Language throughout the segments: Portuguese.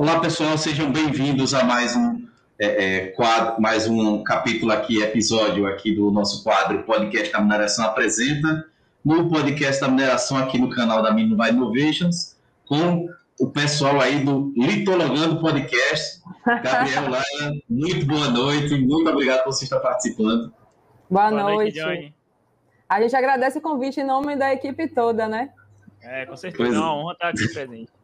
Olá, pessoal, sejam bem-vindos a mais um é, é, quadro, mais um capítulo aqui, episódio aqui do nosso quadro Podcast da Mineração Apresenta, no podcast da mineração aqui no canal da Minubai Innovations, com o pessoal aí do Litologando Podcast. Gabriel Laia, muito boa noite, muito obrigado por você estar participando. Boa, boa noite. noite a gente agradece o convite em nome da equipe toda, né? É, com certeza, é uma honra estar aqui presente.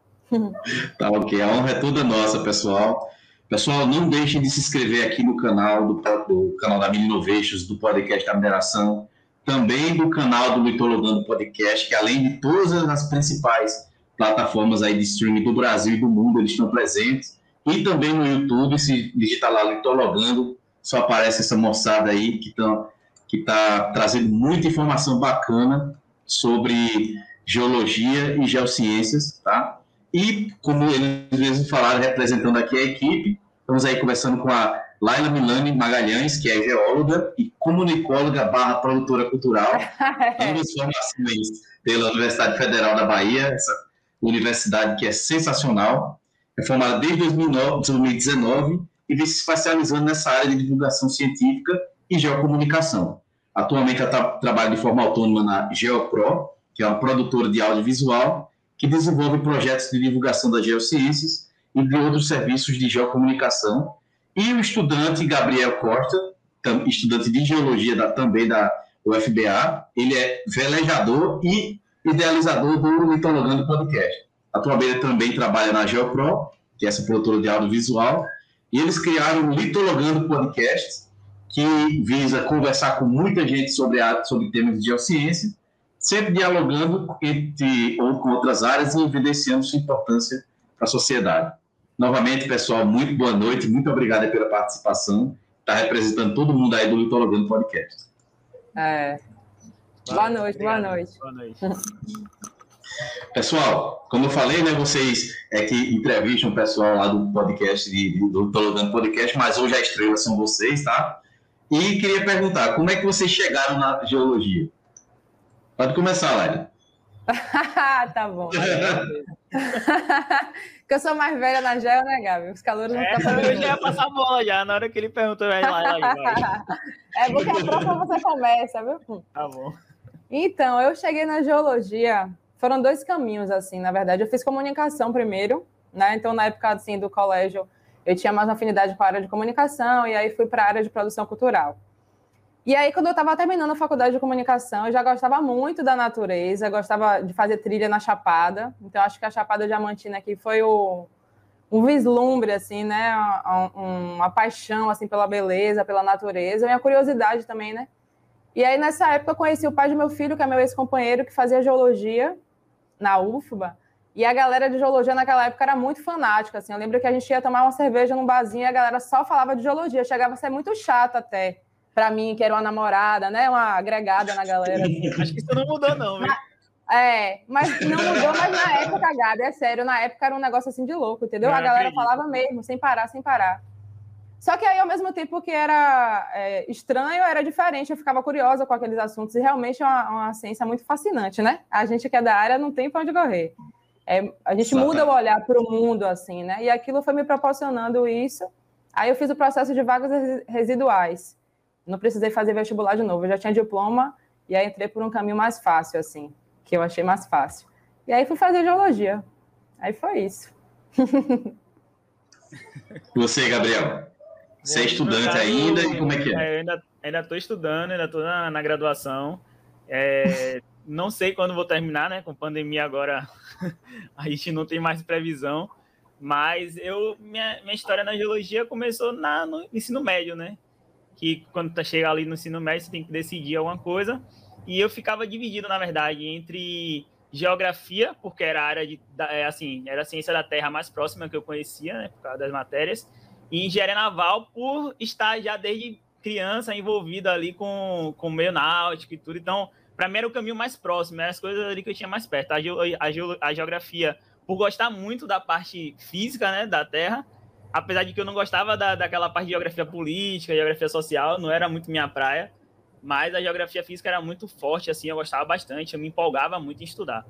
Tá ok, a honra é toda nossa, pessoal. Pessoal, não deixem de se inscrever aqui no canal do, do canal da Mini Innovations, do podcast da mineração, também do canal do Mitologando Podcast, que além de todas as principais plataformas aí de streaming do Brasil e do mundo, eles estão presentes. E também no YouTube, se digitar lá Litologando, só aparece essa moçada aí que está que tá trazendo muita informação bacana sobre geologia e geociências, tá? E, como eles mesmos falaram, representando aqui a equipe, estamos aí conversando com a Laila Milani Magalhães, que é geóloga e comunicóloga barra produtora cultural, ambas formações pela Universidade Federal da Bahia, essa universidade que é sensacional, é formada desde 2009, 2019 e vem se especializando nessa área de divulgação científica e geocomunicação. Atualmente ela trabalha de forma autônoma na GeoPro, que é uma produtora de audiovisual, que desenvolve projetos de divulgação das geociências e de outros serviços de geocomunicação. E o estudante Gabriel Costa, estudante de geologia da, também da UFBA, ele é velejador e idealizador do Litologando Podcast. Atualmente também trabalha na GeoPro, que é essa produtora de audiovisual, e eles criaram o Litologando Podcast, que visa conversar com muita gente sobre, a, sobre temas de geociência, sempre dialogando entre ou com outras áreas e evidenciando sua importância para a sociedade. Novamente, pessoal, muito boa noite, muito obrigado pela participação. Está representando todo mundo aí do Litologando Podcast. É. Boa, noite, boa noite. Boa noite. Pessoal, como eu falei, né, vocês é que entrevistam o pessoal lá do podcast, de, do Litologando Podcast, mas hoje a estrela são vocês, tá? E queria perguntar, como é que vocês chegaram na geologia? Pode começar, Lari. tá bom. Porque eu sou mais velha na gel, né, Gabi? Os calores não estão é, Eu já ia passar a bola já, na hora que ele perguntou, vai lá, lá, lá. É porque a próxima você começa, viu? Tá bom. Então, eu cheguei na geologia, foram dois caminhos, assim, na verdade. Eu fiz comunicação primeiro, né? Então, na época, assim, do colégio, eu tinha mais afinidade com a área de comunicação, e aí fui para a área de produção cultural. E aí, quando eu estava terminando a faculdade de comunicação, eu já gostava muito da natureza, gostava de fazer trilha na Chapada. Então, acho que a Chapada Diamantina aqui foi o, um vislumbre, assim, né? Um, uma paixão, assim, pela beleza, pela natureza, e a curiosidade também, né? E aí, nessa época, eu conheci o pai de meu filho, que é meu ex-companheiro, que fazia geologia na UFBA. E a galera de geologia naquela época era muito fanática, assim. Eu lembro que a gente ia tomar uma cerveja num barzinho e a galera só falava de geologia. Chegava a ser muito chato até para mim, que era uma namorada, né? Uma agregada na galera. Acho que isso não mudou, não, viu? É, mas não mudou, mas na época, Gabi, é sério, na época era um negócio assim de louco, entendeu? Não, a galera acredito. falava mesmo, sem parar, sem parar. Só que aí, ao mesmo tempo que era é, estranho, era diferente, eu ficava curiosa com aqueles assuntos, e realmente é uma, uma ciência muito fascinante, né? A gente que é da área não tem para onde correr. É, a gente muda o olhar para o mundo, assim, né? E aquilo foi me proporcionando isso. Aí eu fiz o processo de vagas residuais não precisei fazer vestibular de novo, eu já tinha diploma e aí entrei por um caminho mais fácil, assim, que eu achei mais fácil. E aí fui fazer geologia. Aí foi isso. Você, Gabriel? Você é estudante caso, ainda e como é que é? é eu ainda estou estudando, ainda estou na, na, graduação. É, não sei quando vou terminar, né? Com pandemia agora a gente não tem mais previsão. Mas eu minha, minha história na geologia começou na, no ensino médio, né? Que quando tá chega ali no ensino médio, você tem que decidir alguma coisa. E eu ficava dividido, na verdade, entre geografia, porque era a área de, é, assim, era a ciência da Terra mais próxima que eu conhecia, né, por causa das matérias, e engenharia naval por estar já desde criança envolvido ali com, com meio náutico e tudo. Então, para mim era o caminho mais próximo, eram as coisas ali que eu tinha mais perto. A, ge, a, ge, a geografia, por gostar muito da parte física, né, da Terra, apesar de que eu não gostava da, daquela parte de geografia política, geografia social, não era muito minha praia, mas a geografia física era muito forte, assim, eu gostava bastante, eu me empolgava muito em estudar.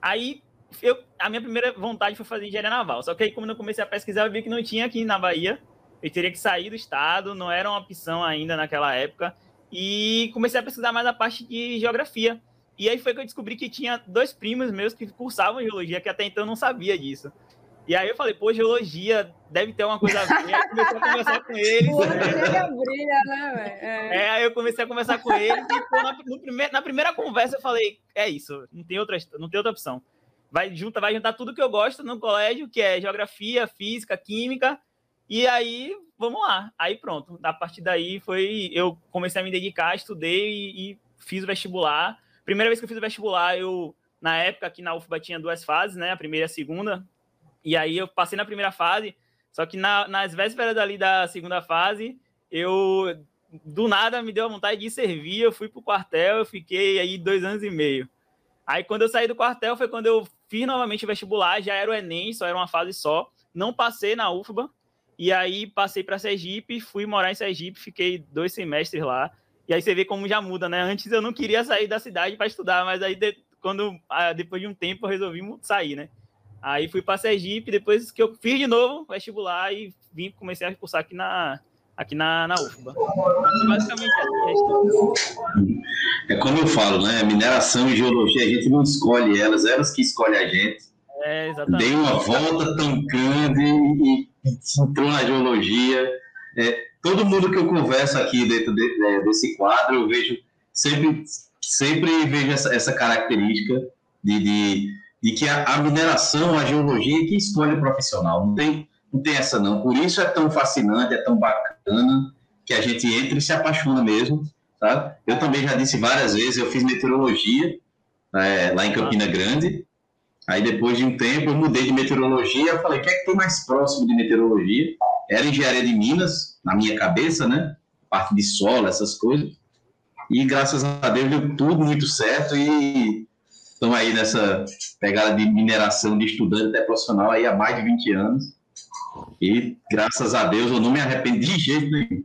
Aí, eu, a minha primeira vontade foi fazer engenharia naval. Só que aí, como eu comecei a pesquisar, eu vi que não tinha aqui na Bahia. Eu teria que sair do estado, não era uma opção ainda naquela época. E comecei a pesquisar mais a parte de geografia. E aí foi que eu descobri que tinha dois primos meus que cursavam geologia, que até então eu não sabia disso. E aí eu falei, pô, geologia deve ter uma coisa a ver. Aí comecei a conversar com eles. Pô, brilha, né, velho? É. é. aí eu comecei a conversar com eles e pô, na, primeir, na, primeira conversa eu falei, é isso, não tem outra, não tem outra opção. Vai, junta, vai juntar tudo que eu gosto no colégio, que é geografia, física, química, e aí, vamos lá. Aí pronto, a partir daí foi, eu comecei a me dedicar, estudei e, e fiz o vestibular. Primeira vez que eu fiz o vestibular, eu, na época aqui na UFBA tinha duas fases, né, a primeira e a segunda, e aí eu passei na primeira fase, só que na, nas vésperas ali da segunda fase, eu do nada me deu a vontade de servir, eu fui pro quartel, eu fiquei aí dois anos e meio. Aí quando eu saí do quartel foi quando eu fiz novamente vestibular, já era o Enem, só era uma fase só, não passei na UFBA, e aí passei para Sergipe, fui morar em Sergipe, fiquei dois semestres lá, e aí você vê como já muda, né? Antes eu não queria sair da cidade para estudar, mas aí de, quando ah, depois de um tempo eu resolvi sair, né? Aí fui para Sergipe, depois que eu fiz de novo vestibular e vim, comecei a cursar aqui na, aqui na, na UFBA. basicamente é, é como eu falo, né? Mineração e geologia, a gente não escolhe elas, elas que escolhem a gente. É, exatamente. Dei uma volta tão grande e, e entrou na geologia. É, todo mundo que eu converso aqui dentro de, é, desse quadro, eu vejo sempre, sempre vejo essa, essa característica de, de de que a, a mineração, a geologia é que escolhe o profissional. Não tem, não tem essa não. Por isso é tão fascinante, é tão bacana que a gente entra e se apaixona mesmo. Sabe? Eu também já disse várias vezes, eu fiz meteorologia é, lá em Campina Grande. Aí depois de um tempo eu mudei de meteorologia, eu falei, o que é que tem mais próximo de meteorologia? Era engenharia de Minas, na minha cabeça, né? Parte de solo, essas coisas. E graças a Deus deu tudo muito certo e estão aí nessa pegada de mineração de estudante até profissional aí há mais de 20 anos. E graças a Deus eu não me arrependo de jeito nenhum.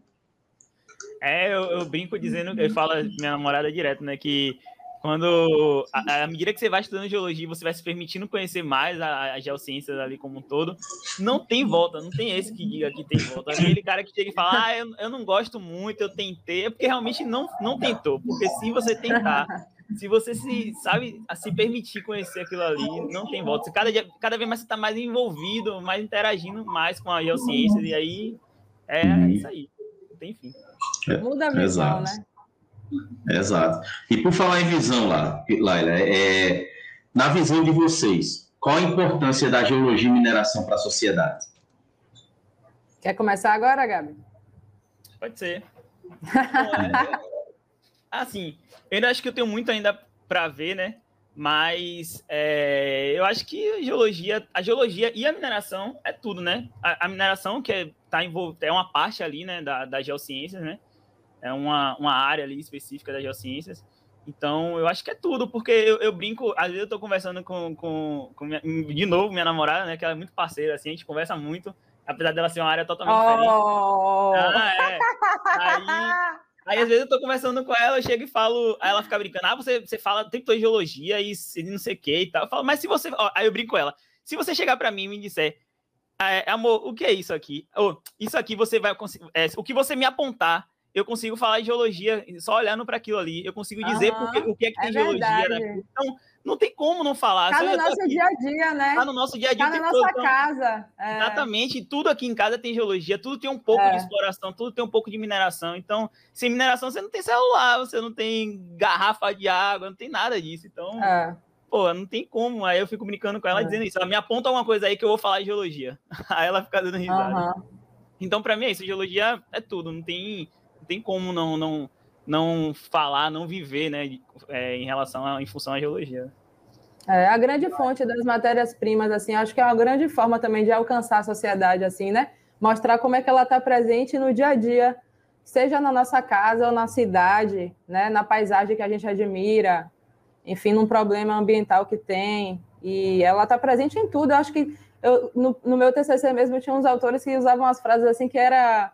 É, eu, eu brinco dizendo, eu falo minha namorada direto, né, que quando, à medida que você vai estudando geologia, você vai se permitindo conhecer mais as geociências ali como um todo, não tem volta, não tem esse que diga que tem volta. Aquele cara que chega e fala, ah, eu, eu não gosto muito, eu tentei, é porque realmente não, não tentou. Porque se você tentar se você se sabe a se permitir conhecer aquilo ali, não tem volta. Cada, dia, cada vez mais você está mais envolvido, mais interagindo mais com a geociência, e aí é uhum. isso aí. Não tem fim. É, Muda a visão, exato. né? Exato. E por falar em visão lá, Laila, é, na visão de vocês, qual a importância da geologia e mineração para a sociedade? Quer começar agora, Gabi? Pode ser. Bom, é, assim, eu ainda acho que eu tenho muito ainda para ver, né? Mas é, eu acho que a geologia, a geologia e a mineração é tudo, né? A, a mineração que é, tá envolvida, é uma parte ali, né, da, das geociências, né? É uma, uma área ali específica das geociências. Então, eu acho que é tudo, porque eu, eu brinco, às vezes eu tô conversando com, com, com minha, de novo, minha namorada, né, que ela é muito parceira, assim, a gente conversa muito, apesar dela ser uma área totalmente oh. diferente. Ah, é. Aí, Aí, às vezes, eu tô conversando com ela, eu chego e falo, aí ela fica brincando, ah, você, você fala tempo todo de geologia e não sei o que e tal. Eu falo, mas se você. Ó, aí eu brinco com ela. Se você chegar para mim e me disser, é, amor, o que é isso aqui? Ou, isso aqui você vai conseguir. É, o que você me apontar, eu consigo falar de geologia só olhando para aquilo ali. Eu consigo dizer uhum, porque, o que é que tem é geologia. Né? Então, não tem como não falar. Tá no nosso dia a dia, né? Tá no nosso dia a dia. Tá na nossa todo, então, casa. É. Exatamente. Tudo aqui em casa tem geologia, tudo tem um pouco é. de exploração, tudo tem um pouco de mineração. Então, sem mineração, você não tem celular, você não tem garrafa de água, não tem nada disso. Então, é. pô, não tem como. Aí eu fico brincando com ela é. dizendo isso. Ela me aponta alguma coisa aí que eu vou falar de geologia. Aí ela fica dando risada. Uhum. Então, para mim, é isso. Geologia é tudo. Não tem, não tem como não, não não falar, não viver, né, é, em relação a, em função à geologia. É, a grande fonte das matérias-primas, assim, acho que é uma grande forma também de alcançar a sociedade, assim, né? Mostrar como é que ela está presente no dia a dia, seja na nossa casa ou na cidade, né? Na paisagem que a gente admira, enfim, num problema ambiental que tem. E ela está presente em tudo. Eu acho que eu, no, no, meu TCC mesmo tinha uns autores que usavam as frases assim que era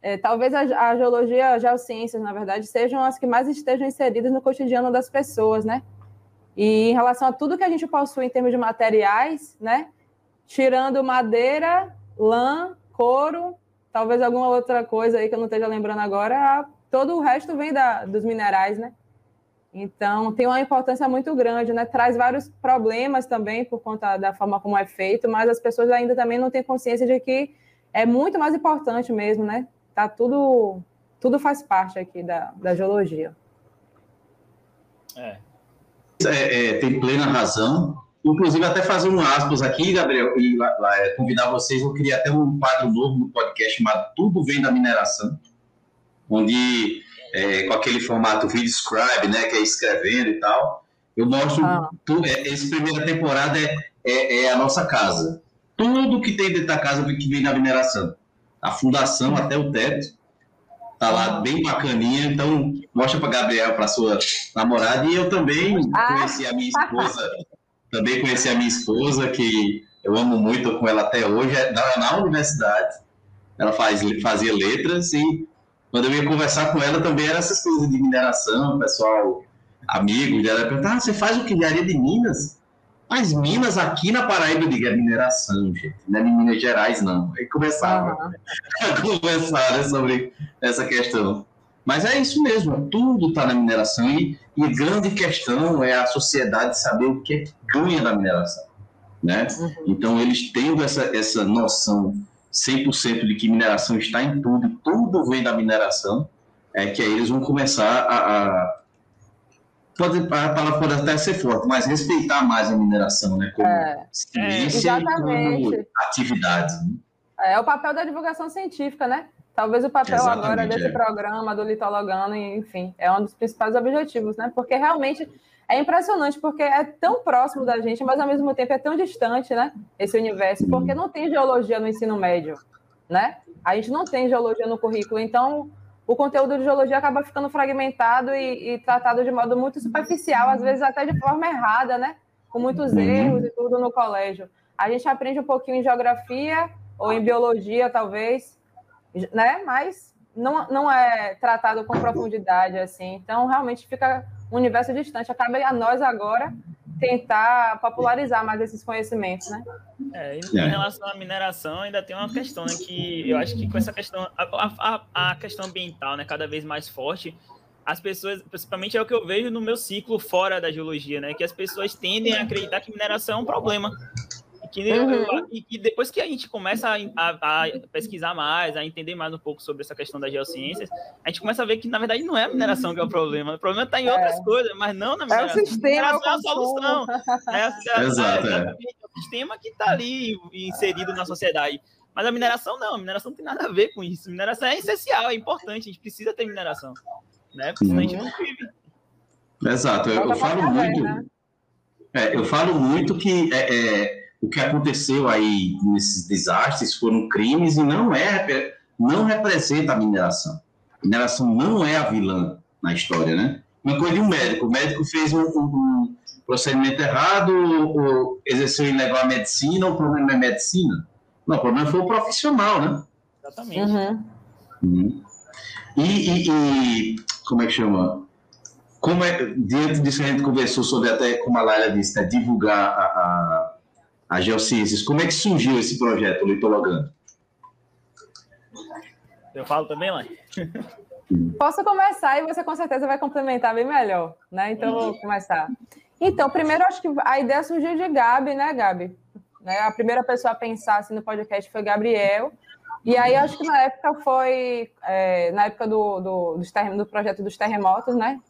é, talvez a, a geologia, as geociências, na verdade, sejam as que mais estejam inseridas no cotidiano das pessoas, né? E em relação a tudo que a gente possui em termos de materiais, né? Tirando madeira, lã, couro, talvez alguma outra coisa aí que eu não esteja lembrando agora, todo o resto vem da, dos minerais, né? Então, tem uma importância muito grande, né? Traz vários problemas também por conta da forma como é feito, mas as pessoas ainda também não têm consciência de que é muito mais importante mesmo, né? Tá tudo, tudo faz parte aqui da, da geologia. É, é, é, tem plena razão. Inclusive, até fazer um aspas aqui, Gabriel, e lá, lá, é, convidar vocês. Eu queria até um quadro novo no podcast chamado Tudo Vem da Mineração, onde, é, com aquele formato video scribe, né, que é escrevendo e tal, eu mostro. Ah. Tudo, é, essa primeira temporada é, é, é, a nossa casa. Tudo que tem dentro da casa que vem da mineração. A fundação até o teto tá lá bem bacaninha, então mostra para Gabriel, para sua namorada, e eu também ah. conheci a minha esposa, também conheci a minha esposa, que eu amo muito com ela até hoje, é na, na universidade, ela faz, fazia letras, e quando eu ia conversar com ela também era essas coisas de mineração, pessoal, amigos, ela perguntava, ah, você faz o que? Engenharia de Minas? Mas Minas, aqui na Paraíba, eu digo, é mineração, gente. Não é em Minas Gerais, não. Aí começava a conversar né, sobre essa questão. Mas é isso mesmo, tudo está na mineração. E, e a grande questão é a sociedade saber o que é que ganha da mineração. Né? Uhum. Então, eles tendo essa, essa noção 100% de que mineração está em tudo, tudo vem da mineração, é que aí eles vão começar a, a pode, a palavra pode até ser forte, mas respeitar mais a mineração, né? Como é, ciência é, e como atividade. Né? É o papel da divulgação científica, né? Talvez o papel exatamente, agora desse é. programa do Litologano, enfim, é um dos principais objetivos, né? Porque realmente é impressionante, porque é tão próximo da gente, mas ao mesmo tempo é tão distante, né? Esse universo, porque não tem geologia no ensino médio, né? A gente não tem geologia no currículo, então o conteúdo de geologia acaba ficando fragmentado e, e, tratado de modo muito superficial, às vezes até de forma errada, né? Com muitos uhum. erros e tudo no colégio. A gente aprende um pouquinho em geografia ou em biologia, talvez, né? Mas não, não é tratado com profundidade, assim. Então, realmente fica um universo distante. Acaba a nós agora tentar popularizar mais esses conhecimentos, né? É, em, é. relação à mineração, ainda tem uma questão, né, que eu acho que com essa questão, a, a, a, questão ambiental, né, cada vez mais forte, as pessoas, principalmente é o que eu vejo no meu ciclo fora da geologia, né, que as pessoas tendem a acreditar que mineração é um problema. Que, uhum. e, e, depois que a gente começa a, a, a, pesquisar mais, a entender mais um pouco sobre essa questão das geociências, a gente começa a ver que, na verdade, não é a mineração que é o problema. O problema está em outras é. coisas, mas não na mineração. É o sistema, a mineração é a solução. É, a, Exato, é, é. o sistema que está ali inserido na sociedade. Mas a mineração não, a mineração não tem nada a ver com isso. A mineração é essencial, é importante, a gente precisa ter mineração. Né? Porque senão a gente não vive. Exato, eu, eu falo muito. Né? É, eu falo muito que é, é o que aconteceu aí nesses desastres foram crimes e não é não representa a mineração. A mineração não é a vilã na história, né? Uma coisa de um médico. O médico fez um, um procedimento errado, ou exerceu ilegal a medicina, o problema não é medicina. Não, o problema foi o profissional, né? Exatamente. Uhum. Uhum. E, e, e, como é que chama? Como é, diante disso que a gente conversou sobre até, como a Laila disse, né, divulgar a, a a Geociências. Como é que surgiu esse projeto, Litologando? Eu falo também, lá. Posso começar e você com certeza vai complementar bem melhor, né? Então, vou começar. Então, primeiro, acho que a ideia surgiu de Gabi, né, Gabi? Né? A primeira pessoa a pensar assim, no podcast foi Gabriel. E aí, acho que na época foi, é, na época do, do, do, do projeto dos terremotos, né?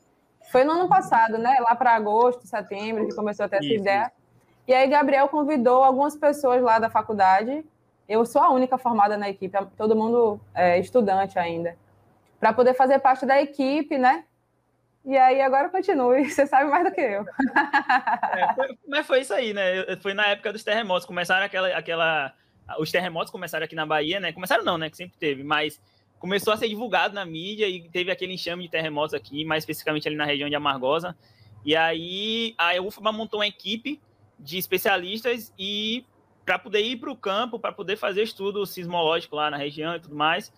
Foi no ano passado, né? Lá para agosto, setembro, que começou a ter essa ideia. E aí, Gabriel convidou algumas pessoas lá da faculdade. Eu sou a única formada na equipe, todo mundo é estudante ainda, para poder fazer parte da equipe, né? E aí, agora continue, você sabe mais do que eu. É, foi, mas foi isso aí, né? Foi na época dos terremotos, começaram aquela, aquela. Os terremotos começaram aqui na Bahia, né? Começaram não, né? Que sempre teve, mas começou a ser divulgado na mídia e teve aquele enxame de terremotos aqui, mais especificamente ali na região de Amargosa. E aí a UFBA montou uma equipe de especialistas e para poder ir para o campo, para poder fazer estudo sismológico lá na região e tudo mais.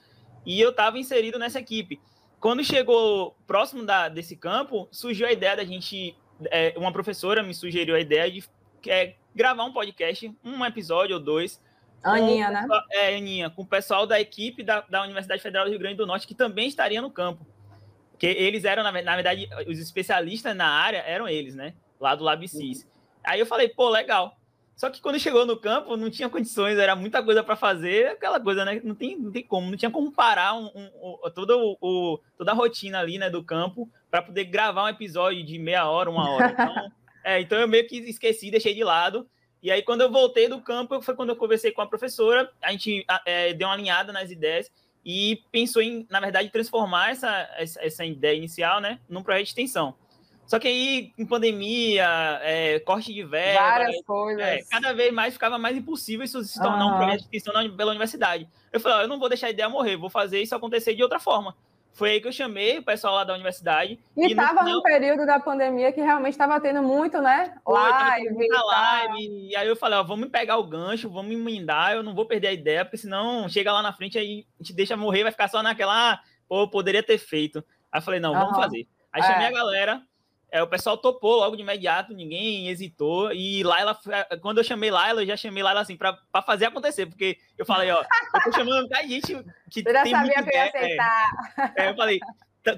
E eu estava inserido nessa equipe. Quando chegou próximo da, desse campo, surgiu a ideia da gente é, uma professora me sugeriu a ideia de é, gravar um podcast, um episódio ou dois. Aninha, com, né? É, Aninha, com o pessoal da equipe da, da Universidade Federal do Rio Grande do Norte, que também estaria no campo. Porque eles eram, na, na verdade, os especialistas na área eram eles, né? Lá do LabCis. Aí eu falei, pô, legal. Só que quando chegou no campo, não tinha condições, era muita coisa para fazer, aquela coisa, né? Não tem, não tem como, não tinha como parar um, um, um toda, o, toda a rotina ali, né, do campo, para poder gravar um episódio de meia hora, uma hora. Então, é, então eu meio que esqueci, deixei de lado. E aí, quando eu voltei do campo, foi quando eu conversei com a professora, a gente é, deu uma alinhada nas ideias e pensou em, na verdade, transformar essa, essa, essa ideia inicial, né, num projeto de extensão. Só que aí, em pandemia, é, corte de verba... Várias coisas. É, cada vez mais ficava mais impossível isso se tornar uhum. um projeto de extensão pela universidade. Eu falei, ó, eu não vou deixar a ideia morrer, vou fazer isso acontecer de outra forma. Foi aí que eu chamei o pessoal lá da universidade. E estava no, num período da pandemia que realmente estava tendo muito, né? Live. Muita live. E aí eu falei, ó, vamos pegar o gancho, vamos emendar, eu não vou perder a ideia, porque senão chega lá na frente, aí a gente deixa morrer, vai ficar só naquela, ah, pô, poderia ter feito. Aí eu falei, não, vamos uhum. fazer. Aí chamei é. a galera, é, o pessoal topou logo de imediato, ninguém hesitou. E Laila, quando eu chamei Laila, eu já chamei Laila assim para fazer acontecer, porque eu falei, ó, eu tô chamando um bocado de gente que eu já tem sabia que ia aceitar. É, é, eu falei,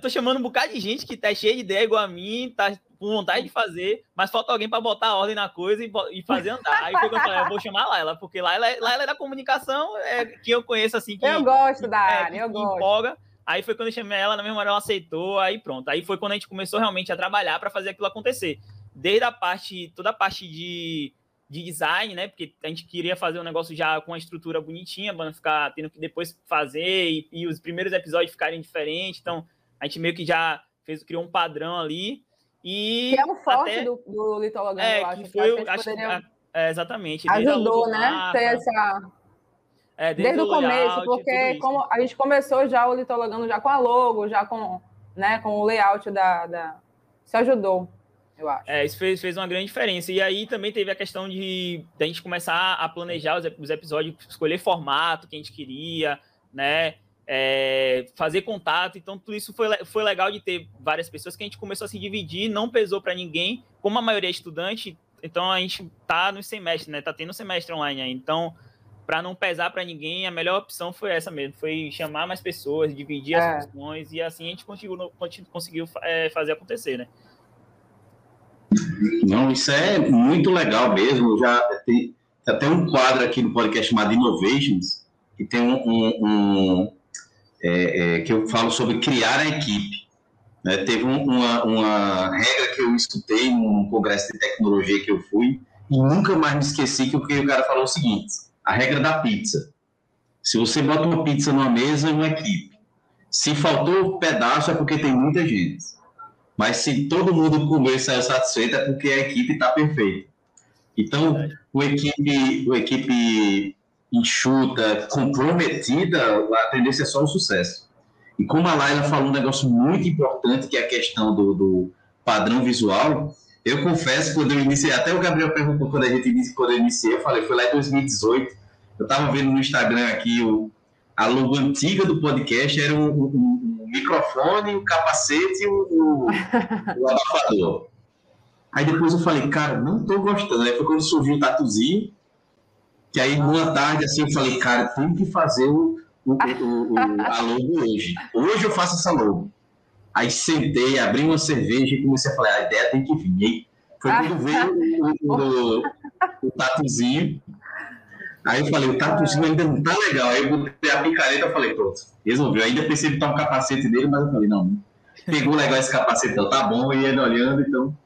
tô chamando um bocado de gente que tá cheia de ideia igual a mim, tá com vontade de fazer, mas falta alguém para botar a ordem na coisa e, e fazer andar. Aí foi que eu falei, eu vou chamar a Laila, porque Laila, Laila é da comunicação, é, que eu conheço assim. Que, eu gosto da é, área, eu que gosto. Empolga. Aí foi quando eu chamei ela, na mesma hora ela aceitou, aí pronto. Aí foi quando a gente começou realmente a trabalhar para fazer aquilo acontecer. Desde a parte, toda a parte de, de design, né? Porque a gente queria fazer um negócio já com a estrutura bonitinha, para não ficar tendo que depois fazer e, e, os primeiros episódios ficarem diferentes. Então, a gente meio que já fez, criou um padrão ali. E que é o forte até, do, do Litologando, é, eu acho. Que foi, que acho, poderia... é, exatamente. Ajudou, né? Ter essa é, desde, desde o começo, porque como a gente começou já o Litologando já com a logo, já com, né, com o layout da, da... Isso ajudou, eu acho. É, isso fez, fez uma grande diferença. E aí também teve a questão de, de a gente começar a planejar os, os episódios, escolher formato que a gente queria, né? É, fazer contato. Então, tudo isso foi, foi legal de ter várias pessoas que a gente começou a se dividir, não pesou para ninguém. Como a maioria é estudante, então a gente tá no semestre, né? Tá tendo semestre online aí. Então, para não pesar para ninguém, a melhor opção foi essa mesmo, foi chamar mais pessoas, dividir é. as funções e assim a gente conseguiu, conseguiu é, fazer acontecer, né? Não, isso é muito legal mesmo. Já tem, tem até um quadro aqui no podcast chamado Innovations, que tem um, um, um é, é, que eu falo sobre criar a equipe. Né? Teve um, uma, uma regra que eu escutei num congresso de tecnologia que eu fui e nunca mais me esqueci que o cara falou o seguinte: a regra da pizza. Se você bota uma pizza numa mesa, é uma equipe. Se faltou um pedaço, é porque tem muita gente. Mas se todo mundo comer e saiu satisfeito, é porque a equipe está perfeita. Então, o equipe, equipe enxuta, comprometida, a tendência é só o sucesso. E como a Laila falou um negócio muito importante, que é a questão do, do padrão visual, eu confesso, quando eu iniciei, até o Gabriel perguntou quando a gente iniciou, quando eu iniciei, eu falei, foi lá em 2018. Eu estava vendo no Instagram aqui o, a logo antiga do podcast era um, um, um microfone, um capacete e um, um, abafador. Aí depois eu falei, cara, não estou gostando. Aí foi quando surgiu o tatuzinho, que aí numa tarde assim eu falei, cara, tem que fazer o, o, o, a logo hoje. Hoje eu faço essa logo. Aí sentei, abri uma cerveja e comecei a falar, a ideia tem que vir. Aí foi quando veio o, o, o, tatuzinho. Aí eu falei, o tatuzinho ainda não tá legal. Aí eu botei a picareta e falei, pronto, resolveu. Ainda pensei em botar um capacete dele, mas eu falei, não, pegou legal esse capacete, então tá bom, e ele olhando, então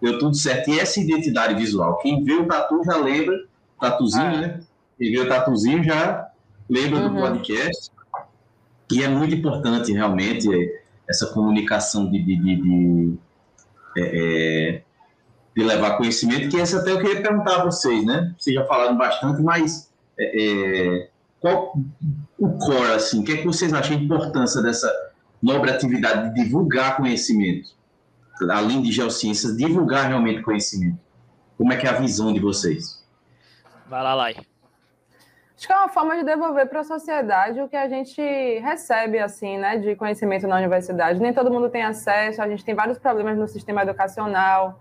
deu tudo certo. E essa identidade visual, quem vê o tatu já lembra, tatuzinho, ah. né? Quem vê o tatuzinho já lembra uhum. do podcast. E é muito importante, realmente, essa comunicação de, de, de, de, é, é, de, levar conhecimento, que essa até eu queria perguntar a vocês, né? Vocês já falaram bastante, mas é, é, qual o core, assim, o que é que vocês acham a importância dessa nobre atividade de divulgar conhecimento? Além de geociências, divulgar realmente conhecimento. Como é que é a visão de vocês? Vai lá, Lai. Acho que é uma forma de devolver para a sociedade o que a gente recebe, assim, né, de conhecimento na universidade. Nem todo mundo tem acesso, a gente tem vários problemas no sistema educacional,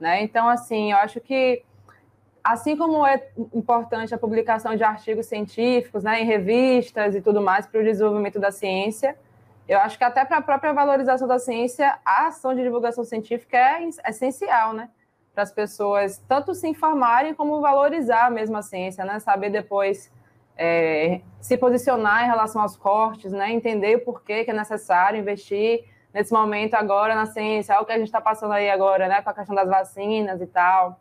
Né? Então, assim, eu acho que assim como é importante a publicação de artigos científicos né, em revistas e tudo mais para o desenvolvimento da ciência, eu acho que até para a própria valorização da ciência, a ação de divulgação científica é essencial, né? Para as pessoas tanto se informarem como valorizar mesmo a ciência, né? Saber depois é, se posicionar em relação aos cortes, né? Entender o porquê que é necessário investir nesse momento agora na ciência, é o que a gente está passando aí agora, né? Com a questão das vacinas e tal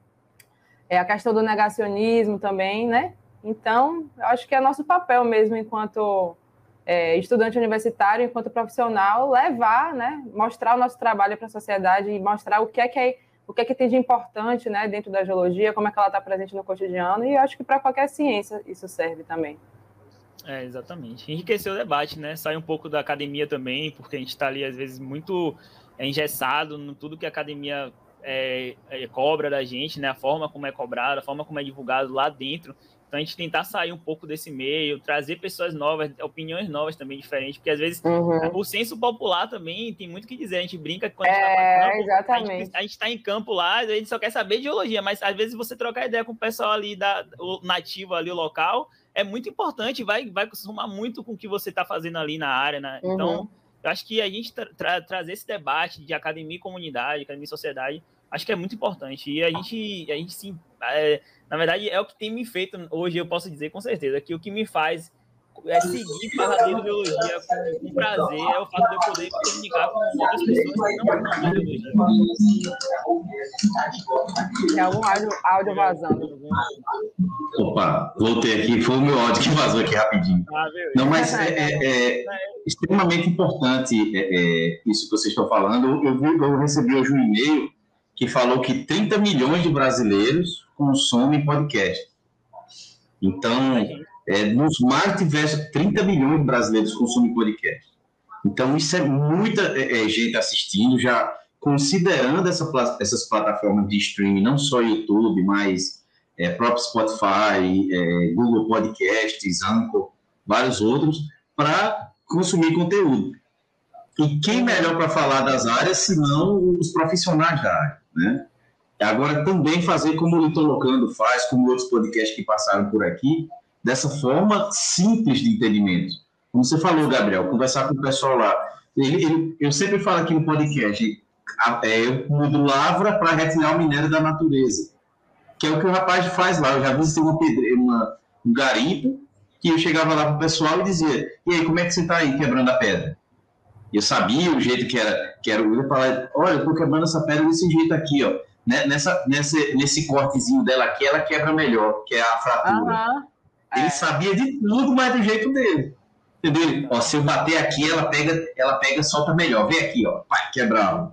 é a questão do negacionismo também, né? Então, eu acho que é nosso papel mesmo, enquanto é, estudante universitário, enquanto profissional, levar, né? Mostrar o nosso trabalho para a sociedade e mostrar o que é que é, o que é que tem de importante, né? Dentro da geologia, como é que ela está presente no cotidiano. E acho que para qualquer ciência isso serve também. É, exatamente. Enriquecer o debate, né? Sair um pouco da academia também, porque a gente está ali, às vezes, muito engessado no tudo que a academia é, é, cobra da gente, né? A forma como é cobrado, a forma como é divulgado lá dentro. Então a gente tentar sair um pouco desse meio, trazer pessoas novas, opiniões novas também diferentes, porque às vezes uhum. o senso popular também tem muito que dizer. A gente brinca quando a gente está é, campo, exatamente. a gente está em campo lá, a gente só quer saber de geologia, mas às vezes você trocar ideia com o pessoal ali da o nativo ali, o local, é muito importante, vai vai somar muito com o que você está fazendo ali na área, né? Então, uhum. eu acho que a gente tra tra trazer esse debate de academia e comunidade, academia e sociedade, acho que é muito importante. E a gente, a gente sim, é, na verdade, é o que tem me feito hoje, eu posso dizer com certeza, que o que me faz é seguir Paladino Biologia com, com prazer é o fato de eu poder comunicar com outras pessoas que não estão biologia. É algum áudio, áudio vazando. Opa, voltei aqui, foi o meu áudio que vazou aqui rapidinho. Ah, não, mas é, é, é extremamente importante é, é, isso que vocês estão falando. Eu, vi, eu recebi hoje um e-mail que falou que 30 milhões de brasileiros consomem podcast. Então, é, nos mais diversos, 30 milhões de brasileiros consomem podcast. Então, isso é muita é, é, gente assistindo, já considerando essa, essas plataformas de streaming, não só YouTube, mas é, próprio Spotify, é, Google Podcasts, Anchor, vários outros, para consumir conteúdo. E quem melhor para falar das áreas, senão os profissionais da área, né? Agora, também fazer como o Litolocando faz, como outros podcasts que passaram por aqui, dessa forma simples de entendimento. Como você falou, Gabriel, conversar com o pessoal lá. Ele, ele, eu sempre falo aqui no podcast, é, eu mudo lavra para retirar o minério da natureza, que é o que o rapaz faz lá. Eu já visitei uma pedreira, uma, um garimpo, que eu chegava lá para o pessoal e dizia, e aí, como é que você está aí quebrando a pedra? Eu sabia o jeito que era, que era o eu falar, olha, eu tô quebrando essa pedra desse jeito aqui, ó. Né, nessa, nesse, nesse cortezinho dela aqui, ela quebra melhor, que é a fratura. Uhum. Ele é. sabia de tudo, mas do jeito dele. Entendeu? Ó, se eu bater aqui, ela pega, ela pega solta melhor. Vem aqui, ó. Pai, quebrar.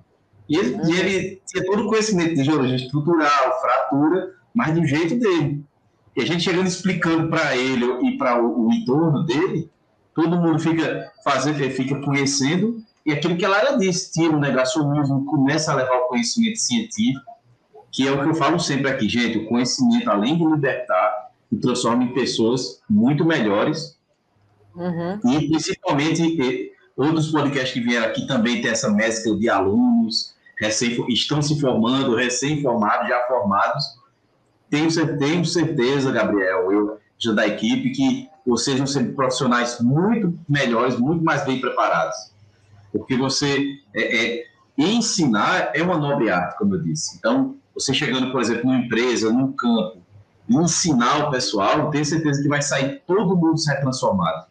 E ele, uhum. e ele tinha todo o conhecimento de geologia estrutural, fratura, mas do jeito dele. E a gente chegando explicando para ele e para o, o entorno dele, todo mundo fica fazendo, fica conhecendo, e aquilo que ela disse, tira o negacionismo, começa a levar o conhecimento científico, que é o que eu falo sempre aqui, gente, o conhecimento, além de libertar, transforma em pessoas muito melhores, uhum. e principalmente outros podcasts que vieram aqui também tem essa mescla de alunos, recém, estão se formando, recém-formados, já formados, tenho, tenho certeza, Gabriel, eu já da equipe, que vão ser profissionais muito melhores, muito mais bem preparados. Porque você é, é, ensinar é uma nobre arte, como eu disse. Então, você chegando, por exemplo, numa empresa, num campo, ensinar o pessoal, tenho certeza que vai sair todo mundo sai transformado.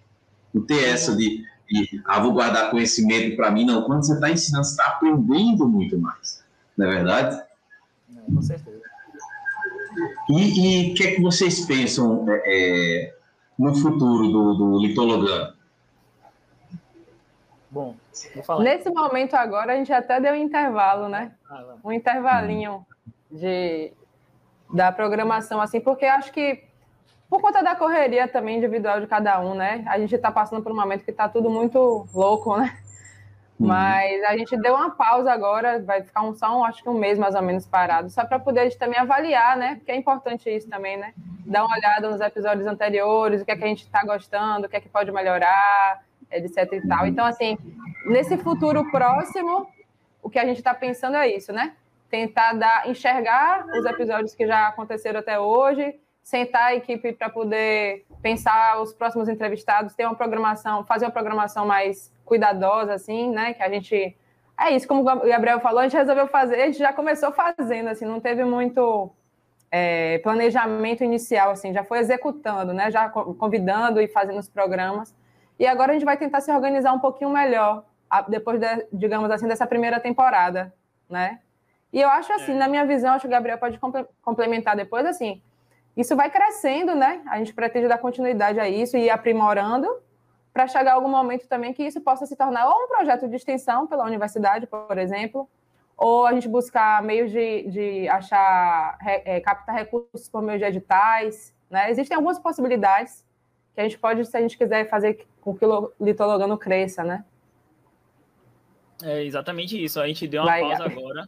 Não ter essa de, de ah, vou guardar conhecimento para mim, não. Quando você está ensinando, você está aprendendo muito mais. Não é verdade? Não, com certeza. E o que é que vocês pensam é, é no futuro do, do litologano? Bom, Nesse momento agora, a gente até deu um intervalo, né? Ah, um intervalinho de, da programação, assim, porque acho que por conta da correria também individual de cada um, né? A gente está passando por um momento que está tudo muito louco, né? Uhum. Mas a gente deu uma pausa agora, vai ficar um, só um, acho que um mês mais ou menos parado, só para poder a gente também avaliar, né? Porque é importante isso também, né? Dar uma olhada nos episódios anteriores, o que é que a gente está gostando, o que é que pode melhorar, etc e tal. Então, assim, nesse futuro próximo, o que a gente está pensando é isso, né? tentar dar, enxergar os episódios que já aconteceram até hoje, sentar a equipe para poder pensar os próximos entrevistados, ter uma programação, fazer uma programação mais cuidadosa, assim, né? Que a gente. É isso, como o Gabriel falou, a gente resolveu fazer, a gente já começou fazendo, assim, não teve muito é, planejamento inicial, assim, já foi executando, né? Já convidando e fazendo os programas. E agora a gente vai tentar se organizar um pouquinho melhor, depois, de, digamos assim, dessa primeira temporada, né? E eu acho assim, é. na minha visão, acho que o Gabriel pode complementar depois, assim, isso vai crescendo, né? A gente pretende dar continuidade a isso e ir aprimorando para chegar algum momento também que isso possa se tornar ou um projeto de extensão pela universidade, por exemplo, ou a gente buscar meios de, de achar, é, captar recursos por meio de editais, né? Existem algumas possibilidades que a gente pode, se a gente quiser fazer com que o litologano cresça, né? É exatamente isso. A gente deu uma vai, pausa agora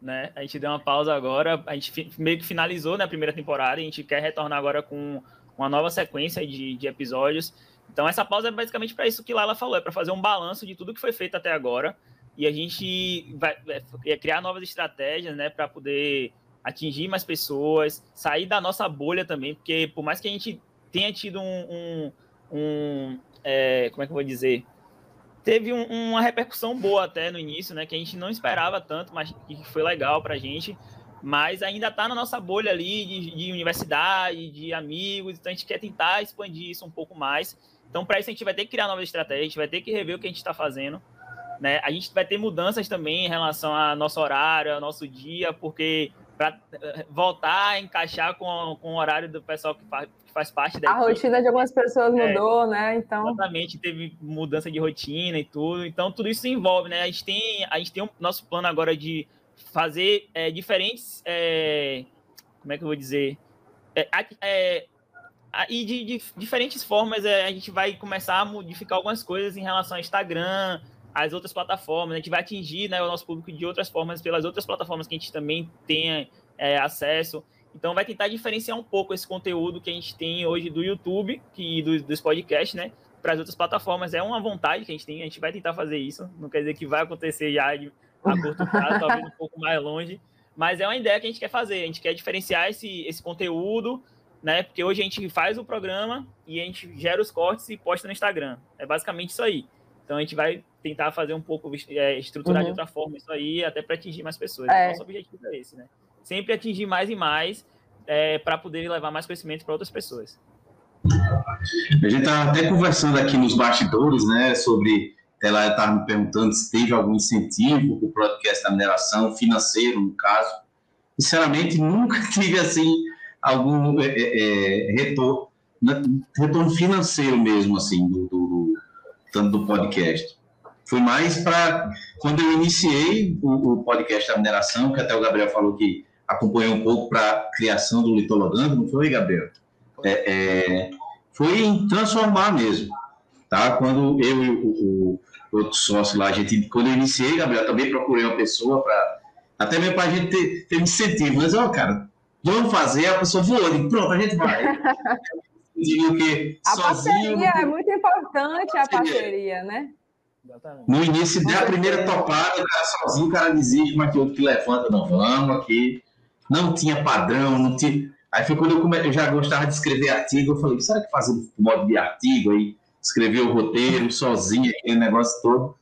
né? A gente deu uma pausa agora, a gente meio que finalizou na né, primeira temporada, e a gente quer retornar agora com uma nova sequência de, de episódios. Então essa pausa é basicamente para isso que Lala falou, é para fazer um balanço de tudo que foi feito até agora e a gente vai é, criar novas estratégias, né, para poder atingir mais pessoas, sair da nossa bolha também, porque por mais que a gente tenha tido um, um, um é, como é que eu vou dizer, teve um, uma repercussão boa até no início, né? Que a gente não esperava tanto, mas que foi legal para a gente. Mas ainda está na nossa bolha ali de, de, universidade, de amigos, então a gente quer tentar expandir isso um pouco mais. Então, para isso, a gente vai ter que criar novas estratégias, a gente vai ter que rever o que a gente está fazendo. Né? A gente vai ter mudanças também em relação ao nosso horário, ao nosso dia, porque para eh, voltar a encaixar com, com o horário do pessoal que faz, que faz parte da A equipe. rotina de algumas pessoas é, mudou, né? Então. Exatamente, teve mudança de rotina e tudo. Então, tudo isso envolve, né? A gente tem, a gente tem o um, nosso plano agora de fazer é, diferentes. É, como é que eu vou dizer? É, é e de, de, diferentes formas é, a gente vai começar a modificar algumas coisas em relação ao Instagram, as outras plataformas. A gente vai atingir né, o nosso público de outras formas, pelas outras plataformas que a gente também tenha é, acesso. Então, vai tentar diferenciar um pouco esse conteúdo que a gente tem hoje do YouTube e do, dos podcasts, né? Para as outras plataformas. É uma vontade que a gente tem, a gente vai tentar fazer isso. Não quer dizer que vai acontecer já de, a curto prazo, talvez um pouco mais longe. Mas é uma ideia que a gente quer fazer. A gente quer diferenciar esse, esse conteúdo, né? Porque hoje a gente faz o programa e a gente gera os cortes e posta no Instagram. É basicamente isso aí. Então a gente vai tentar fazer um pouco, é, estruturar uhum. de outra forma isso aí, até para atingir mais pessoas. É. Nosso objetivo é esse, né? Sempre atingir mais e mais é, para poder levar mais conhecimento para outras pessoas. A gente estava até conversando aqui nos bastidores, né, sobre. Ela estava me perguntando se teve algum incentivo para o podcast da mineração, financeiro, no caso. Sinceramente, nunca tive, assim, algum é, é, é retorno, retorno financeiro mesmo, assim, do, do, tanto do podcast. Foi mais para quando eu iniciei o, o, podcast da mineração, que até o Gabriel falou que acompanhou um pouco para a criação do litologando, não foi, Gabriel? É, é, foi em transformar mesmo, tá? Quando eu e o, o, outro sócio lá, a gente, quando eu iniciei, Gabriel, também procurei uma pessoa para até mesmo para a gente ter, ter incentivo, mas ó, cara, vamos fazer, a pessoa voou, pronto, a gente vai. que a sozinho, parceria é muito importante, a parceria, né? No início da primeira topada, cara, sozinho, o cara desiste, mas tem outro que levanta, não vamos aqui. Não tinha padrão, não tinha. Aí foi quando eu, come... eu já gostava de escrever artigo, eu falei, será que fazer um modo de artigo aí, escrever o roteiro sozinho, aquele negócio todo.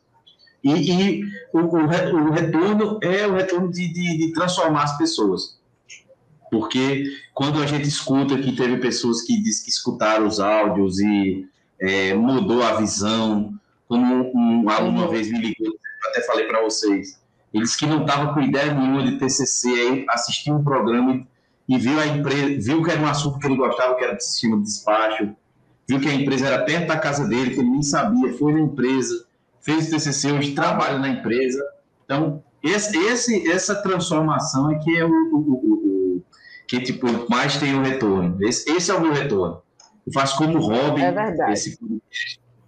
E, e o, o, o, retorno é o retorno de, de, de transformar as pessoas. Porque quando a gente escuta que teve pessoas que diz que escutaram os áudios e é, mudou a visão, como um aluno uma uhum. vez me ligou, eu até falei para vocês, eles que não estavam com ideia nenhuma de TCC, aí assistiu um programa e, e viu a empresa, viu que era um assunto que ele gostava, que era de sistema de despacho, viu que a empresa era perto da casa dele, que ele nem sabia, foi na empresa, fez o TCC, hoje trabalha na empresa. Então, esse, esse, essa transformação é que é o, o, o que tipo, mais tem o retorno. Esse, esse é o meu retorno. Eu faço como hobby. É verdade. Esse,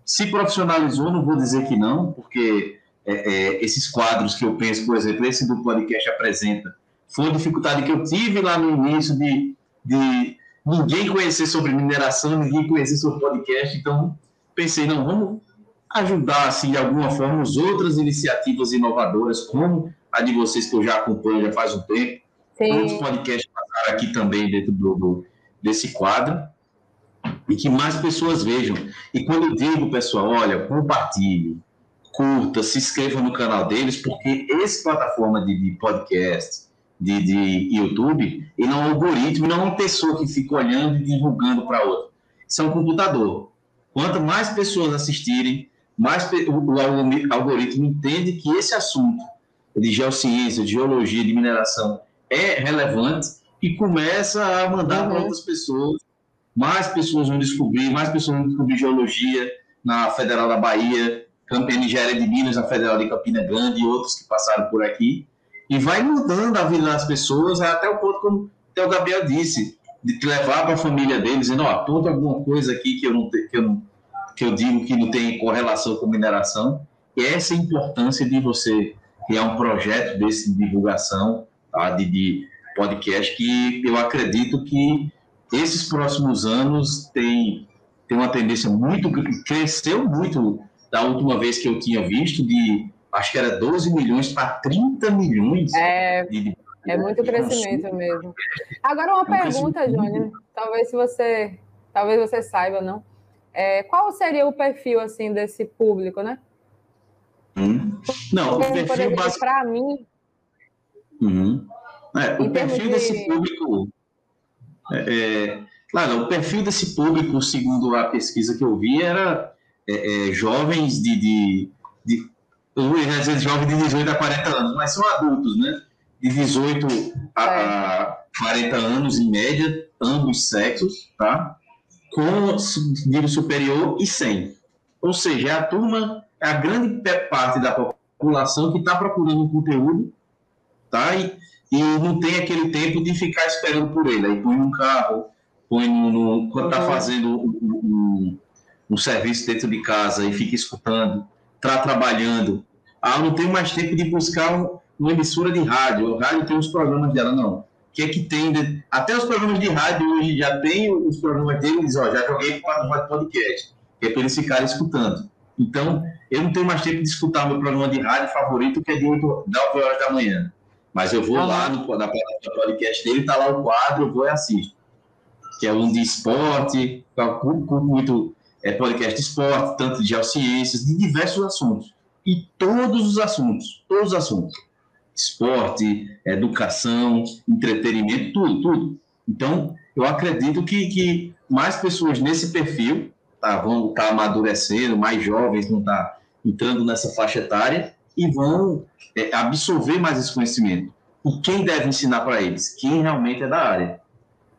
se profissionalizou, não vou dizer que não, porque é, é, esses quadros que eu penso, por exemplo, esse do podcast apresenta, foi uma dificuldade que eu tive lá no início de, de ninguém conhecer sobre mineração, ninguém conhecer sobre podcast, então pensei, não, vamos ajudar, assim, de alguma forma, as outras iniciativas inovadoras, como a de vocês que eu já acompanho já faz um tempo. Sim. Outros podcasts aqui também dentro do, do, desse quadro. E que mais pessoas vejam. E quando eu digo, pessoal, olha, compartilhe, curta, se inscreva no canal deles, porque essa plataforma de, de podcast, de, de YouTube, ele não é um algoritmo, não é uma pessoa que fica olhando e divulgando para outra. Isso é um computador. Quanto mais pessoas assistirem, mais o algoritmo entende que esse assunto de geociência, de geologia, de mineração é relevante e começa a mandar uhum. para outras pessoas. Mais pessoas vão descobrir, mais pessoas vão descobrir geologia na Federal da Bahia, Engenharia de Minas, na Federal de Campina Grande e outros que passaram por aqui. E vai mudando a vida das pessoas até o ponto, como até o Gabriel disse, de levar para a família deles, dizendo, ó, oh, aponta alguma coisa aqui que eu, não te, que, eu não, que eu digo que não tem correlação com mineração. E essa é a importância de você criar um projeto desse de divulgação, tá? de, de podcast, que eu acredito que esses próximos anos tem, tem uma tendência muito, cresceu muito da última vez que eu tinha visto, de acho que era 12 milhões para 30 milhões. É, de, é muito crescimento mesmo. Agora uma é pergunta, Júnior, talvez se você, talvez você saiba, não? É, qual seria o perfil assim desse público, né? Hum. Não, o perfil básico para mim. Uhum. É, o perfil de... desse público, é, é, claro, o perfil desse público, segundo a pesquisa que eu vi, era é, é, jovens de, de, de eu ia dizer jovens de 18 a 40 anos, mas são adultos, né? De 18 a, a 40 anos, em média, ambos sexos, tá? Com nível superior e sem. Ou seja, a turma, é a grande parte da população que está procurando um conteúdo, tá? E, e não tem aquele tempo de ficar esperando por ele. Aí põe no carro, põe no, no quando está uhum. fazendo um, um, um, serviço dentro de casa e fica escutando, está trabalhando. Ah, não tem mais tempo de buscar um, uma emissora de rádio. O rádio tem os programas dela, não. O que é que tem? De... Até os programas de rádio hoje já tem os programas deles, ó, já joguei para o podcast, que é para eles ficarem escutando. Então, eu não tenho mais tempo de escutar meu programa de rádio favorito, que é de 8, 9 horas da manhã. Mas eu vou ah, lá no, na plataforma podcast dele, tá lá o quadro, eu vou e assisto. Que é um de esporte, eu curto muito é, podcast de esporte, tanto de geociências, de diversos assuntos. E todos os assuntos, todos os assuntos. Esporte, educação, entretenimento, tudo, tudo. Então, eu acredito que, que mais pessoas nesse perfil tá, vão estar tá amadurecendo, mais jovens vão estar tá entrando nessa faixa etária e vão é, absorver mais esse conhecimento. E quem deve ensinar para eles? Quem realmente é da área.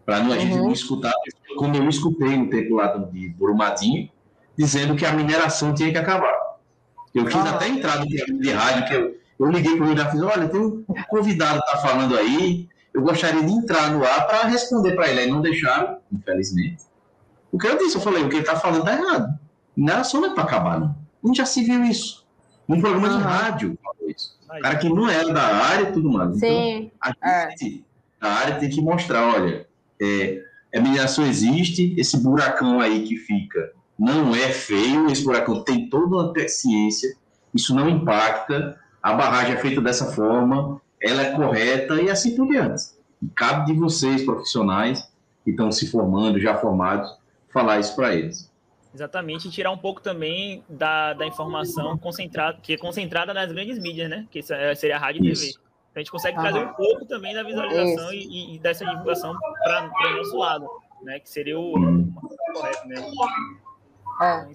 Para a gente uhum. não escutar, como eu escutei no tempo lá de Brumadinho, dizendo que a mineração tinha que acabar. Eu quis ah. até entrar no de rádio, que eu, eu liguei para o já fiz, olha, tem um convidado que está falando aí, eu gostaria de entrar no ar para responder para ele. Aí não deixaram, infelizmente. O que eu disse, eu falei, o que ele está falando está errado. Mineração não é para acabar, não. A gente já se viu isso. Um programa de rádio isso. Cara que não era da área e tudo mais. Sim. Então, a gente, é. a área tem que mostrar, olha, é, a mineração existe, esse buracão aí que fica não é feio, esse buracão tem toda uma ciência, isso não impacta, a barragem é feita dessa forma, ela é correta e assim por diante. cabe de vocês, profissionais, que estão se formando, já formados, falar isso para eles. Exatamente, e tirar um pouco também da, da informação concentrada, que é concentrada nas grandes mídias, né? Que é, seria a rádio e TV. Então, a gente consegue trazer um pouco também da visualização e, e, dessa divulgação para o nosso lado, né? Que seria o correto mesmo. É.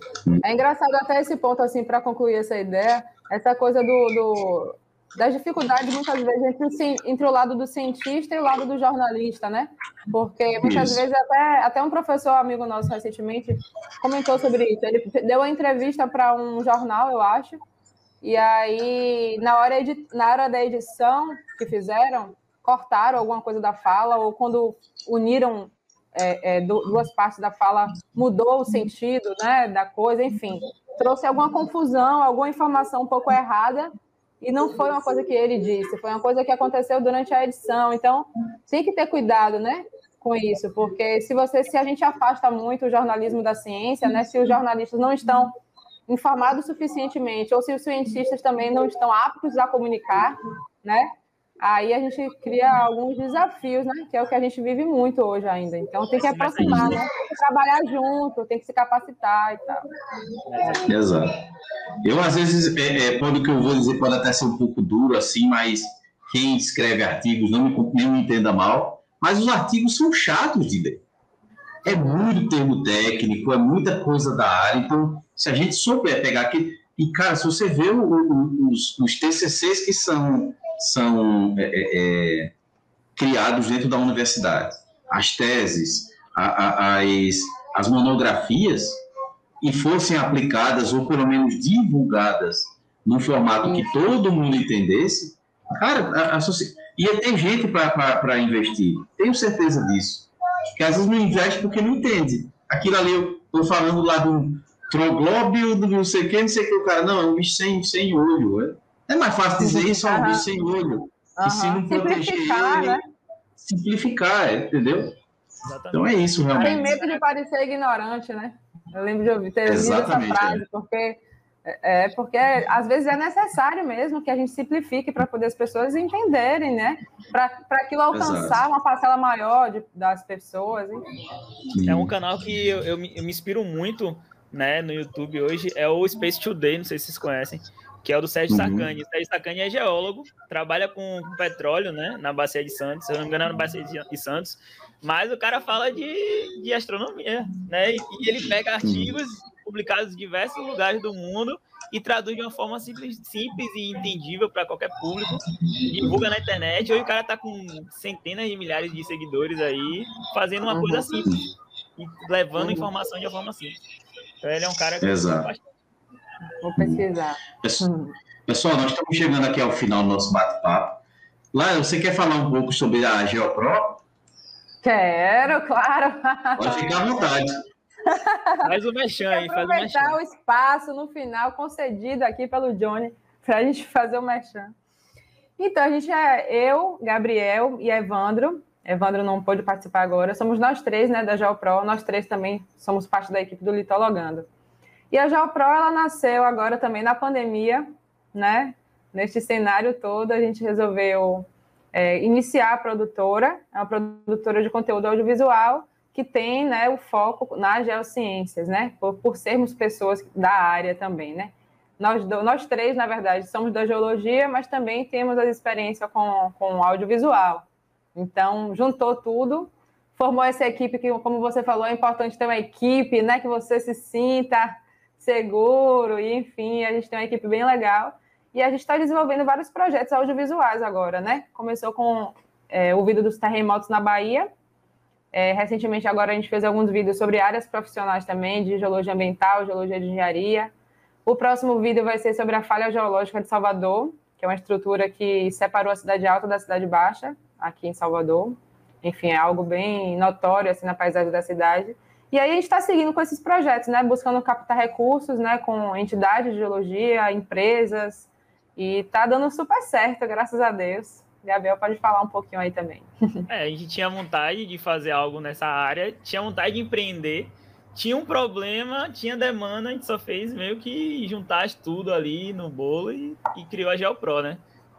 é engraçado até esse ponto, assim, para concluir essa ideia, essa coisa do, do das dificuldades, muitas vezes, entre, entre o lado do cientista e o lado do jornalista, né? Porque muitas isso. vezes, até, até um professor amigo nosso recentemente comentou sobre isso. Ele deu uma entrevista para um jornal, eu acho, e aí, na hora, na hora da edição que fizeram, cortaram alguma coisa da fala, ou quando uniram é, é, duas partes da fala, mudou o sentido né, da coisa, enfim, trouxe alguma confusão, alguma informação um pouco errada e não foi uma coisa que ele disse, foi uma coisa que aconteceu durante a edição. Então, tem que ter cuidado, né? Com isso, porque se você, se a gente afasta muito o jornalismo da ciência, né? Se os jornalistas não estão informados suficientemente, ou se os cientistas também não estão aptos a comunicar, né? Aí a gente cria alguns desafios, né? Que é o que a gente vive muito hoje ainda. Então tem que aproximar, né? Tem que trabalhar junto, tem que se capacitar e tal. Exato. Eu, às vezes, é, é, pode o que eu vou dizer pode até ser um pouco duro, assim, mas quem escreve artigos não me, nem me entenda mal, mas os artigos são chatos de ler. É muito termo técnico, é muita coisa da área. Então, se a gente souber pegar aqui. E, cara, se você vê o, o, os, os TCCs que são são é, é, é, criados dentro da universidade. As teses, a, a, as, as monografias, e fossem aplicadas, ou pelo menos divulgadas, num formato que todo mundo entendesse, cara, a, a ia ter gente para investir, tenho certeza disso. Que às vezes não investe porque não entende. Aquilo ali, eu estou falando lá do troglóbio, do não sei o que, não sei o que, o cara, não, é um bicho sem, sem olho. É? É mais fácil dizer isso a um bicho sem olho. Uhum. E se não proteger ele, né? simplificar, entendeu? Exatamente. Então é isso, realmente. Tem medo de parecer ignorante, né? Eu lembro de ouvir, ter ouvido essa frase, é. porque é, é porque às vezes é necessário mesmo que a gente simplifique para poder as pessoas entenderem, né? Para aquilo alcançar Exato. uma parcela maior de, das pessoas. Enfim. É um canal que eu, eu, me, eu, me, inspiro muito né, no YouTube hoje, é o Space Today, não sei se vocês conhecem que é o do Sérgio uhum. Sacani. O Sérgio Sacani é geólogo, trabalha com, com, petróleo, né, na Bacia de Santos, se eu não me engano, é na Bacia de Santos, mas o cara fala de, de astronomia, né, e, e ele pega artigos publicados em diversos lugares do mundo e traduz de uma forma simples, simples e entendível para qualquer público, divulga na internet, hoje o cara tá com centenas de milhares de seguidores aí, fazendo uma coisa uhum. simples, e levando informação de uma forma simples. Então ele é um cara que Exato. Vou pesquisar. Pessoal, nós estamos chegando aqui ao final do nosso bate-papo. Lá, você quer falar um pouco sobre a GeoPro? Quero, claro. Pode ficar à vontade. Faz o mexão aí, faz o mexão. Aproveitar o espaço no final concedido aqui pelo Johnny para a gente fazer o mexão. Então, a gente é eu, Gabriel e Evandro. Evandro não pôde participar agora. Somos nós três, né, da GeoPro. Nós três também somos parte da equipe do Litologando. E a GeoPro, ela nasceu agora também na pandemia, né? Neste cenário todo, a gente resolveu é, iniciar a produtora, é uma produtora de conteúdo audiovisual que tem né, o foco nas geociências, né? Por, por sermos pessoas da área também, né? Nós, nós três, na verdade, somos da geologia, mas também temos a experiência com, com audiovisual. Então, juntou tudo, formou essa equipe que, como você falou, é importante ter uma equipe, né? Que você se sinta seguro, e enfim, a gente tem uma equipe bem legal. E a gente está desenvolvendo vários projetos audiovisuais agora, né? Começou com é, o vídeo dos terremotos na Bahia. É, recentemente, agora, a gente fez alguns vídeos sobre áreas profissionais também, de geologia ambiental, geologia de engenharia. O próximo vídeo vai ser sobre a falha geológica de Salvador, que é uma estrutura que separou a cidade alta da cidade baixa, aqui em Salvador. Enfim, é algo bem notório assim, na paisagem da cidade. E aí a gente está seguindo com esses projetos, né? Buscando captar recursos, né? Com entidades de geologia, empresas, e está dando super certo, graças a Deus. Gabriel pode falar um pouquinho aí também. É, a gente tinha vontade de fazer algo nessa área, tinha vontade de empreender, tinha um problema, tinha demanda, a gente só fez meio que juntar tudo ali no bolo e, e criou a GeoPro, né?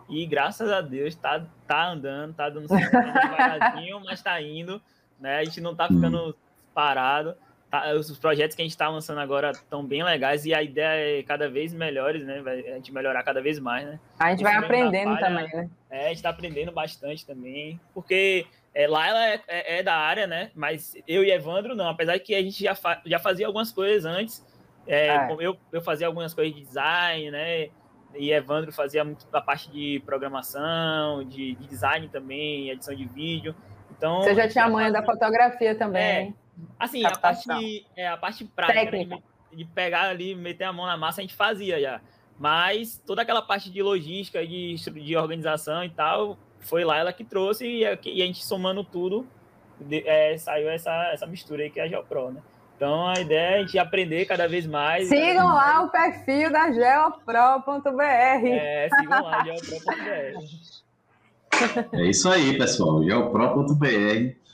E graças a Deus tá, tá andando, tá dando certo, tá mas tá indo, né? A gente não tá ficando parado. Tá, os projetos que a gente está lançando agora estão bem legais e a ideia é cada vez melhores, né? Vai, a gente melhorar cada vez mais, né? A gente vai aprendendo falha, também, né? É, a gente está aprendendo bastante também, porque é, lá ela é, é, é, da área, né? Mas eu e Evandro não, apesar de que a gente já, fa já fazia algumas coisas antes. É, é. eu, eu fazia algumas coisas de design, né? E Evandro fazia muito da parte de programação, de, de design também, edição de vídeo. Então, Você já tinha a manha da fotografia também. É, Assim, a parte, é, a parte prática né, de, de, pegar ali, meter a mão na massa, a gente fazia já. Mas toda aquela parte de logística, de, de organização e tal, foi lá ela que trouxe e a, e a gente somando tudo, de, é, saiu essa, essa mistura aí que é a GeoPro, né? Então a ideia é a gente aprender cada vez mais. Sigam lá o perfil da geopro.br. É, sigam lá, geopro.br. É isso aí, pessoal. geopro.br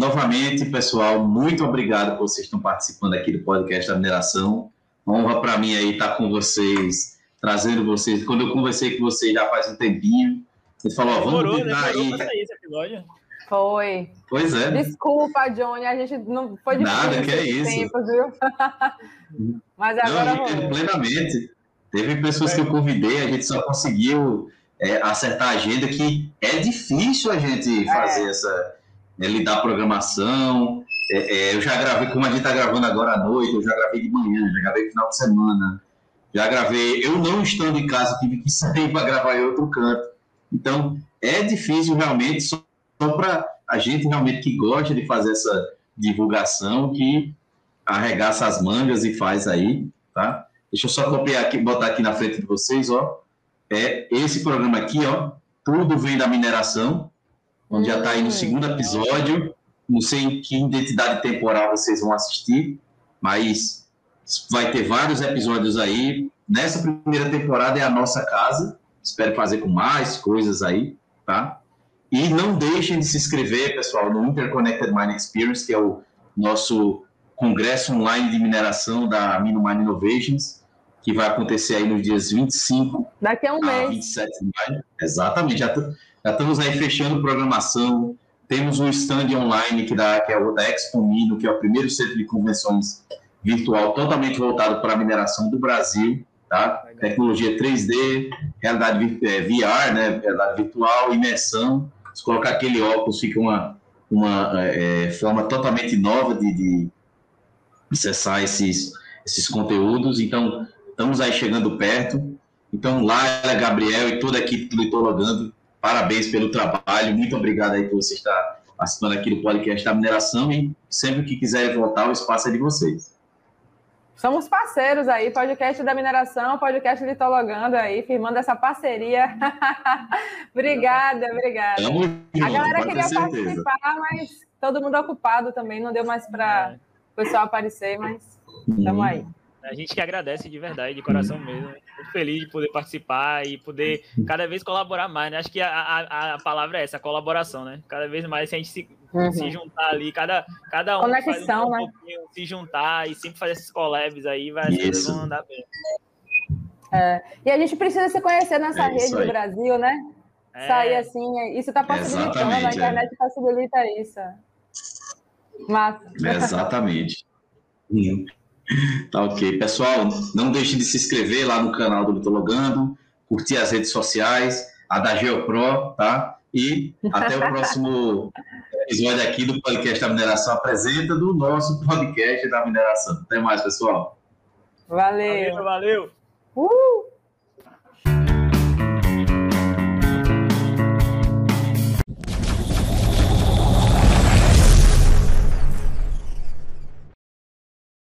Novamente, pessoal, muito obrigado por vocês estão participando aqui do podcast da mineração. Honra para mim aí estar com vocês, trazendo vocês. Quando eu conversei com vocês já faz um tempinho, Ele falou, ó, vamos Demorou, tentar aí. esse episódio. Foi. Pois é. Desculpa, Johnny, a gente não foi difícil Nada, que é isso. tempo, viu? Mas agora Não, rolou. plenamente. Teve pessoas que eu convidei, a gente só conseguiu é, acertar a agenda, que é difícil a gente fazer essa. Né, lidar programação. É, é, eu já gravei, como a gente está gravando agora à noite, eu já gravei de manhã, já gravei no final de semana. Já gravei, eu não estando em casa, tive que sair para gravar em outro canto. Então, é difícil realmente, só, só para a gente realmente que gosta de fazer essa divulgação, que arregaça as mangas e faz aí, tá? Deixa eu só copiar aqui, botar aqui na frente de vocês, ó. É esse programa aqui, ó. Tudo vem da mineração, onde já está aí no segundo episódio. Não sei em que identidade temporal vocês vão assistir, mas vai ter vários episódios aí. Nessa primeira temporada é a nossa casa. Espero fazer com mais coisas aí, tá? E não deixem de se inscrever, pessoal, no Interconnected Mine Experience, que é o nosso congresso online de mineração da Minomine Innovations, que vai acontecer aí nos dias 25 Daqui a um mês. 27 de maio. Exatamente, já, t- já estamos aí fechando programação. Temos um stand online que, dá, que é o da Expo Mino, que é o primeiro centro de convenções virtual totalmente voltado para a mineração do Brasil. Tá? Tecnologia 3D, realidade VR, né? realidade virtual, imersão. Se colocar aquele óculos, fica uma, uma eh, forma totalmente nova de, de acessar esses, esses conteúdos. Então, estamos aí chegando perto. Então, Laila, Gabriel e toda a equipe do Litologando, parabéns pelo trabalho. Muito obrigado aí por você estar participando aqui do podcast da mineração e sempre que quiserem voltar, o espaço é de vocês. Somos parceiros aí, podcast da mineração, podcast Litologando aí, firmando essa parceria. obrigada, obrigada. Tamo junto, A galera queria certeza. participar, mas todo mundo ocupado também, não deu mais para o pessoal aparecer, mas estamos aí. A gente que agradece de verdade, de coração mesmo. Muito feliz de poder participar e poder cada vez colaborar mais. Né? Acho que a, a, a palavra é essa, a colaboração, né? Cada vez mais se a gente se, se juntar ali, cada, cada um um, Conexão, um né? pouquinho, se juntar e sempre fazer esses collabs aí, vai, as coisas Isso. vão andar bem. E a gente precisa se conhecer nessa É rede do. Brasil, né? É, Sair assim, isso está possibilitando, Exatamente, a é. internet facilita isso. Massa. Exatamente. Tá ok. Pessoal, não deixe de se inscrever lá no canal do Litologando, curtir as redes sociais, a da GeoPro, tá? E até o próximo episódio aqui do podcast da mineração apresenta do nosso podcast da mineração. Até mais, pessoal. Valeu. valeu. valeu. Uh!